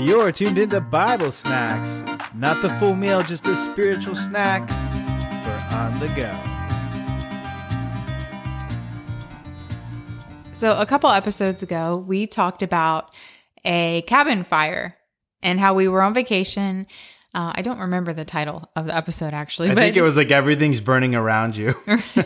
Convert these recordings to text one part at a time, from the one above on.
You're tuned into Bible Snacks. Not the full meal, just a spiritual snack for on the go. So, a couple episodes ago, we talked about a cabin fire and how we were on vacation. Uh, I don't remember the title of the episode actually, I but think it was like everything's burning around you.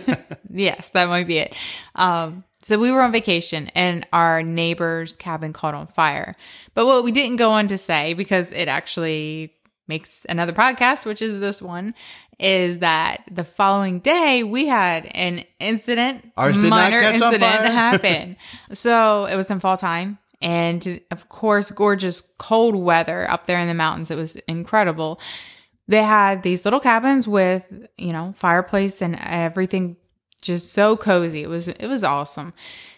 yes, that might be it. Um, so we were on vacation and our neighbor's cabin caught on fire. But what we didn't go on to say, because it actually makes another podcast, which is this one, is that the following day we had an incident, Ours did not minor incident happen. so it was in fall time. And of course, gorgeous cold weather up there in the mountains. It was incredible. They had these little cabins with, you know, fireplace and everything just so cozy. It was it was awesome.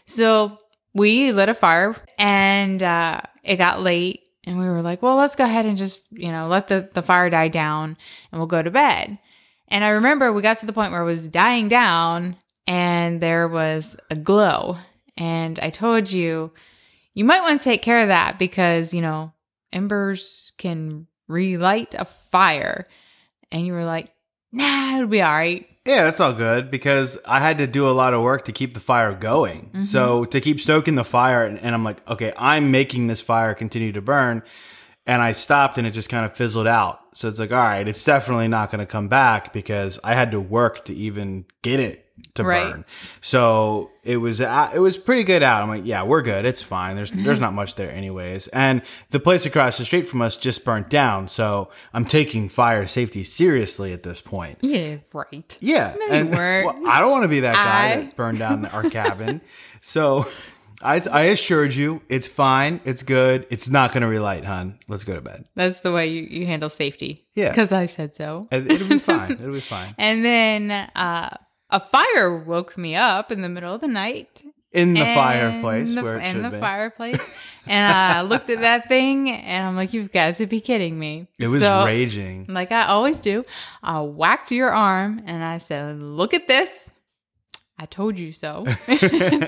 So we lit a fire and uh, it got late and we were like, well, let's go ahead and just, you know, let the, the fire die down and we'll go to bed. And I remember we got to the point where it was dying down and there was a glow. And I told you, you might want to take care of that because, you know, embers can relight a fire. And you were like, nah, it'll be all right. Yeah, that's all good because I had to do a lot of work to keep the fire going. Mm-hmm. So to keep stoking the fire, and, and I'm like, okay, I'm making this fire continue to burn. And I stopped and it just kind of fizzled out. So it's like, all right, it's definitely not going to come back because I had to work to even get it to Right. burn. So it was uh, it was pretty good out. I'm like, yeah, we're good. It's fine. There's there's not much there anyways. And the place across the street from us just burnt down. So I'm taking fire safety seriously at this point. Yeah, right. Yeah, you and well, I don't want to be that guy I- that burned down our cabin. So I, I assured you, it's fine, it's good, it's not going to relight, hon. Let's go to bed. That's the way you, you handle safety. Yeah. Because I said so. It'll be fine. It'll be fine. And then uh, a fire woke me up in the middle of the night. In the fireplace the- where it in the be. fireplace. and I looked at that thing and I'm like, you've got to be kidding me. It was So, raging. Like I always do. I whacked your arm and I said, look at this. I told you so.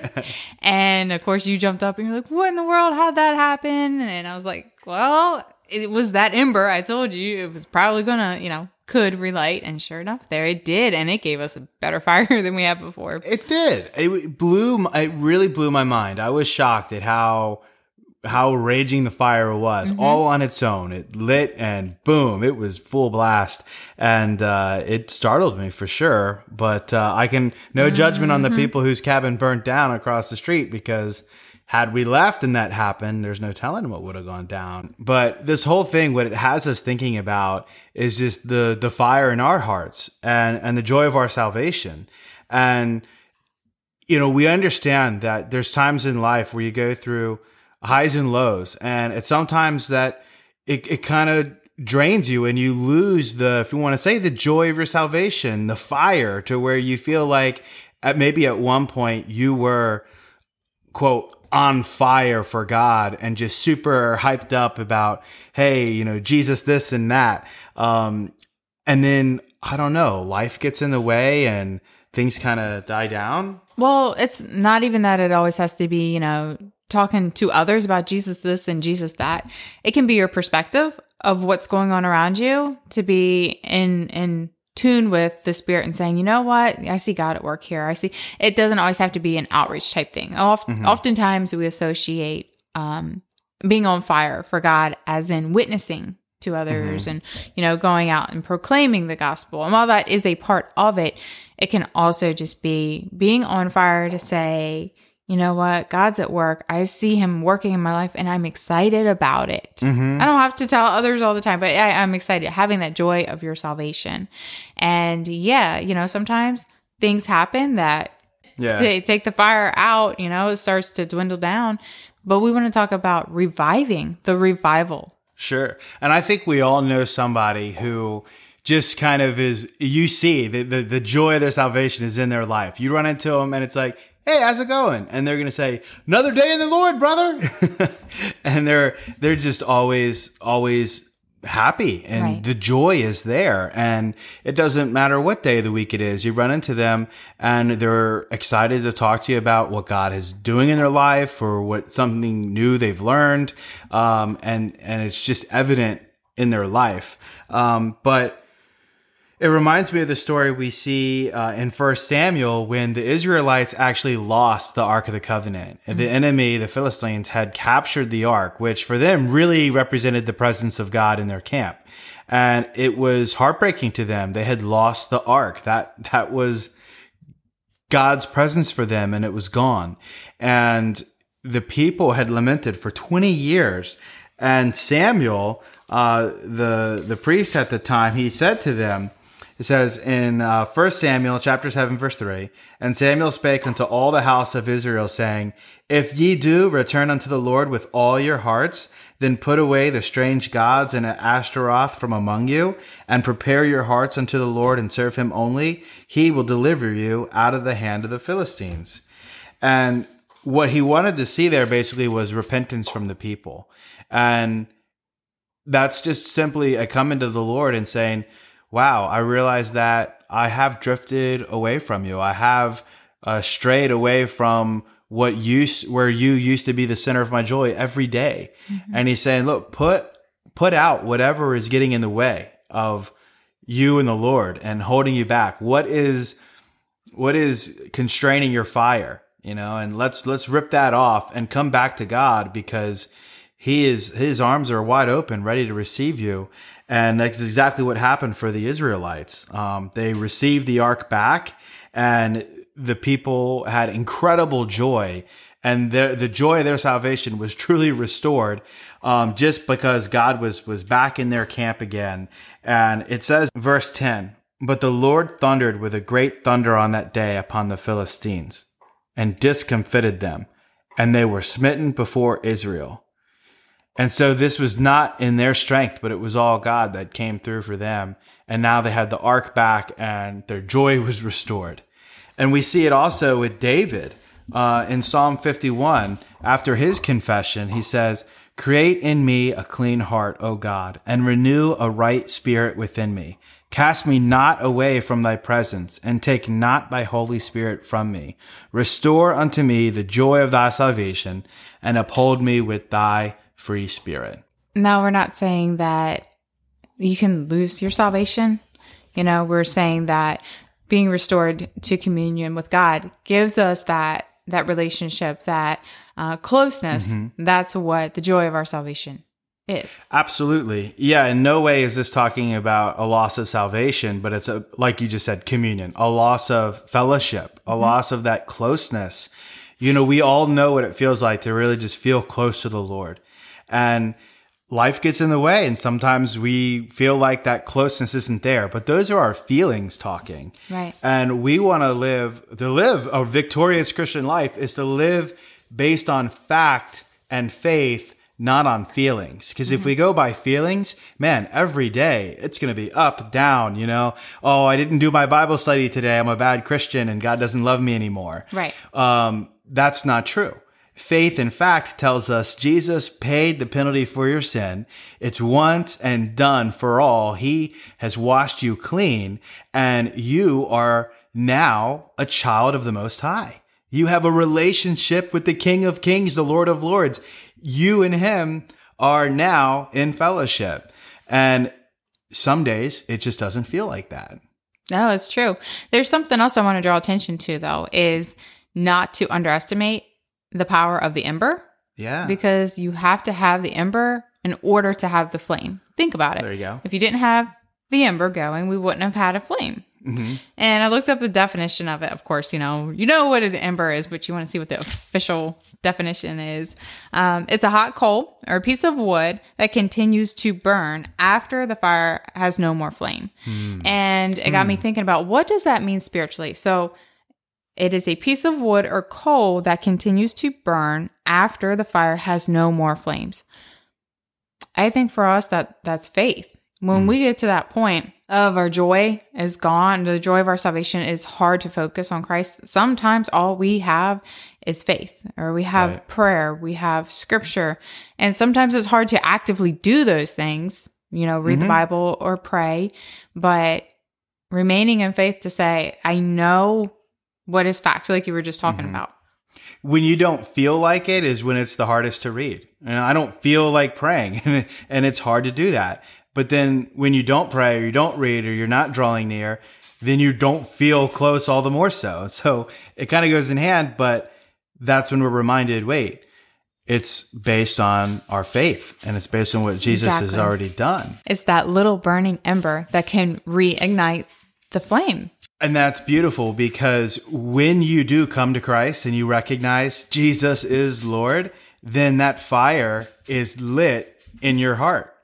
and of course, you jumped up and you're like, what in the world? How'd that happen? And I was like, well, it was that ember. I told you it was probably gonna, you know, could relight. And sure enough, there it did. And it gave us a better fire than we had before. It did. It blew. It really blew my mind. I was shocked at how how raging the fire was, Mm-hmm. all on its own. It lit and boom, it was full blast, and uh, it startled me for sure. But uh, I can no judgment on the Mm-hmm. people whose cabin burnt down across the street because. Had we left and that happened, there's no telling what would have gone down. But this whole thing, what it has us thinking about is just the the fire in our hearts and and the joy of our salvation. And you know, we understand that there's times in life where you go through highs and lows, and it's sometimes that it, it kind of drains you and you lose the, if you want to say, the joy of your salvation, the fire to where you feel like at maybe at one point you were, quote, on fire for God and just super hyped up about, hey, you know, Jesus, this and that. Um, and then I don't know, life gets in the way and things kind of die down. Well, it's not even that it always has to be, you know, talking to others about Jesus this and Jesus that. It can be your perspective of what's going on around you to be in in tune with the spirit and saying, you know what, I see God at work here. I see it doesn't always have to be an outreach type thing. Oft, Oftentimes we associate um, being on fire for God as in witnessing to others and you know going out and proclaiming the gospel and while that is a part of it it can also just be being on fire to say you know what god's at work i see him working in my life and i'm excited about it mm-hmm. i don't have to tell others all the time but I, i'm excited having that joy of your salvation and yeah you know sometimes things happen that Yeah. they take the fire out, you know, it starts to dwindle down. But we want to talk about reviving the revival. Sure. And I think we all know somebody who just kind of is, you see the, the, the joy of their salvation is in their life. You run into them and it's like, hey, how's it going? And they're going to say, another day in the Lord, brother. and they're, they're just always, always happy and Right. the joy is there and it doesn't matter what day of the week it is you run into them and they're excited to talk to you about what god is doing in their life or what something new they've learned um, and and it's just evident in their life um, but it reminds me of the story we see uh, in First Samuel when the Israelites actually lost the Ark of the Covenant. And the enemy, the Philistines, had captured the Ark, which for them really represented the presence of God in their camp. And it was heartbreaking to them. They had lost the Ark. That that was God's presence for them, and it was gone. And the people had lamented for 20 years. And Samuel, uh, the the priest at the time, he said to them, it says in uh, 1 Samuel chapter 7 verse 3, And Samuel spake unto all the house of Israel, saying, If ye do return unto the Lord with all your hearts, then put away the strange gods and Ashtaroth from among you, and prepare your hearts unto the Lord and serve him only. He will deliver you out of the hand of the Philistines. And what he wanted to see there basically was repentance from the people. And that's just simply a coming to the Lord and saying, Wow, I realize that I have drifted away from you. I have uh, strayed away from what used where you used to be the center of my joy every day. And he's saying, look, put put out whatever is getting in the way of you and the Lord and holding you back. What is what is constraining your fire, you know? And let's let's rip that off and come back to God because he is his arms are wide open, ready to receive you. And that's exactly what happened for the Israelites. Um, they received the ark back, and the people had incredible joy, and their, the joy of their salvation was truly restored, um, just because God was was back in their camp again. And it says, verse ten, but the Lord thundered with a great thunder on that day upon the Philistines, and discomfited them, and they were smitten before Israel. And so this was not in their strength, but it was all God that came through for them. And now they had the ark back and their joy was restored. And we see it also with David uh, in Psalm 51. After his confession, he says, Create in me a clean heart, O God, and renew a right spirit within me. Cast me not away from thy presence, and take not thy Holy Spirit from me. Restore unto me the joy of thy salvation, and uphold me with thy free spirit. Now, we're not saying that you can lose your salvation. You know, we're saying that being restored to communion with God gives us that that relationship, that uh, closeness. That's what the joy of our salvation is. Absolutely. Yeah, in no way is this talking about a loss of salvation, but it's a like you just said communion, a loss of fellowship, a loss of that closeness. You know, we all know what it feels like to really just feel close to the Lord. And life gets in the way and sometimes we feel like that closeness isn't there, but those are our feelings talking. Right. And we want to live to live a victorious Christian life is to live based on fact and faith not on feelings. Because if we go by feelings, man, every day it's going to be up, down, you know. Oh, I didn't do my Bible study today. I'm a bad Christian and God doesn't love me anymore. Right. Um, that's not true. Faith in fact tells us Jesus paid the penalty for your sin. It's once and done for all. He has washed you clean and you are now a child of the Most High. You have a relationship with the King of Kings, the Lord of Lords. You and him are now in fellowship. And some days it just doesn't feel like that. No, it's true. There's something else I want to draw attention to, though, is not to underestimate the power of the ember Yeah. because you have to have the ember in order to have the flame. Think about it. There you go. If you didn't have the ember going, we wouldn't have had a flame. Mm-hmm. And I looked up the definition of it. Of course, you know, you know what an ember is, but you want to see what the official definition is. Um, it's a hot coal or a piece of wood that continues to burn after the fire has no more flame. Hmm. And it got me hmm. thinking about what does that mean spiritually? So it is a piece of wood or coal that continues to burn after the fire has no more flames. I think for us that that's faith. When mm. we get to that point of our joy is gone, the joy of our salvation is hard to focus on Christ. Sometimes all we have is faith, or we have prayer, we have scripture, and sometimes it's hard to actively do those things you know, read the mm-hmm. Bible or pray, but remaining in faith to say, I know what is fact, like you were just talking mm-hmm. about. when you don't feel like it is when it's the hardest to read. And I don't feel like praying and, and it's hard to do that. But then when you don't pray or you don't read or you're not drawing near, then you don't feel close all the more so. So it kind of goes in hand, but that's when we're reminded, wait, it's based on our faith and it's based on what Jesus has already done. It's that little burning ember that can reignite the flame. And that's beautiful because when you do come to Christ and you recognize Jesus is Lord, then that fire is lit in your heart.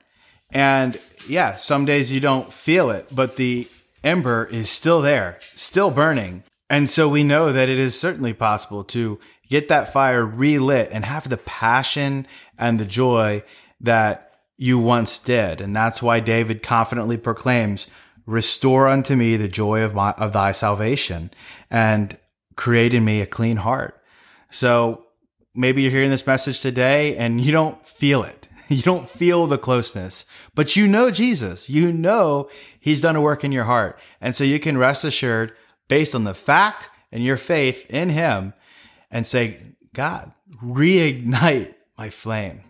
And yeah, some days you don't feel it, but the ember is still there, still burning. And so we know that it is certainly possible to get that fire relit and have the passion and the joy that you once did. And that's why David confidently proclaims, restore unto me the joy of my, of thy salvation and create in me a clean heart. So maybe you're hearing this message today and you don't feel it. You don't feel the closeness, but you know Jesus. You know he's done a work in your heart. And so you can rest assured based on the fact and your faith in him and say, God, reignite my flame.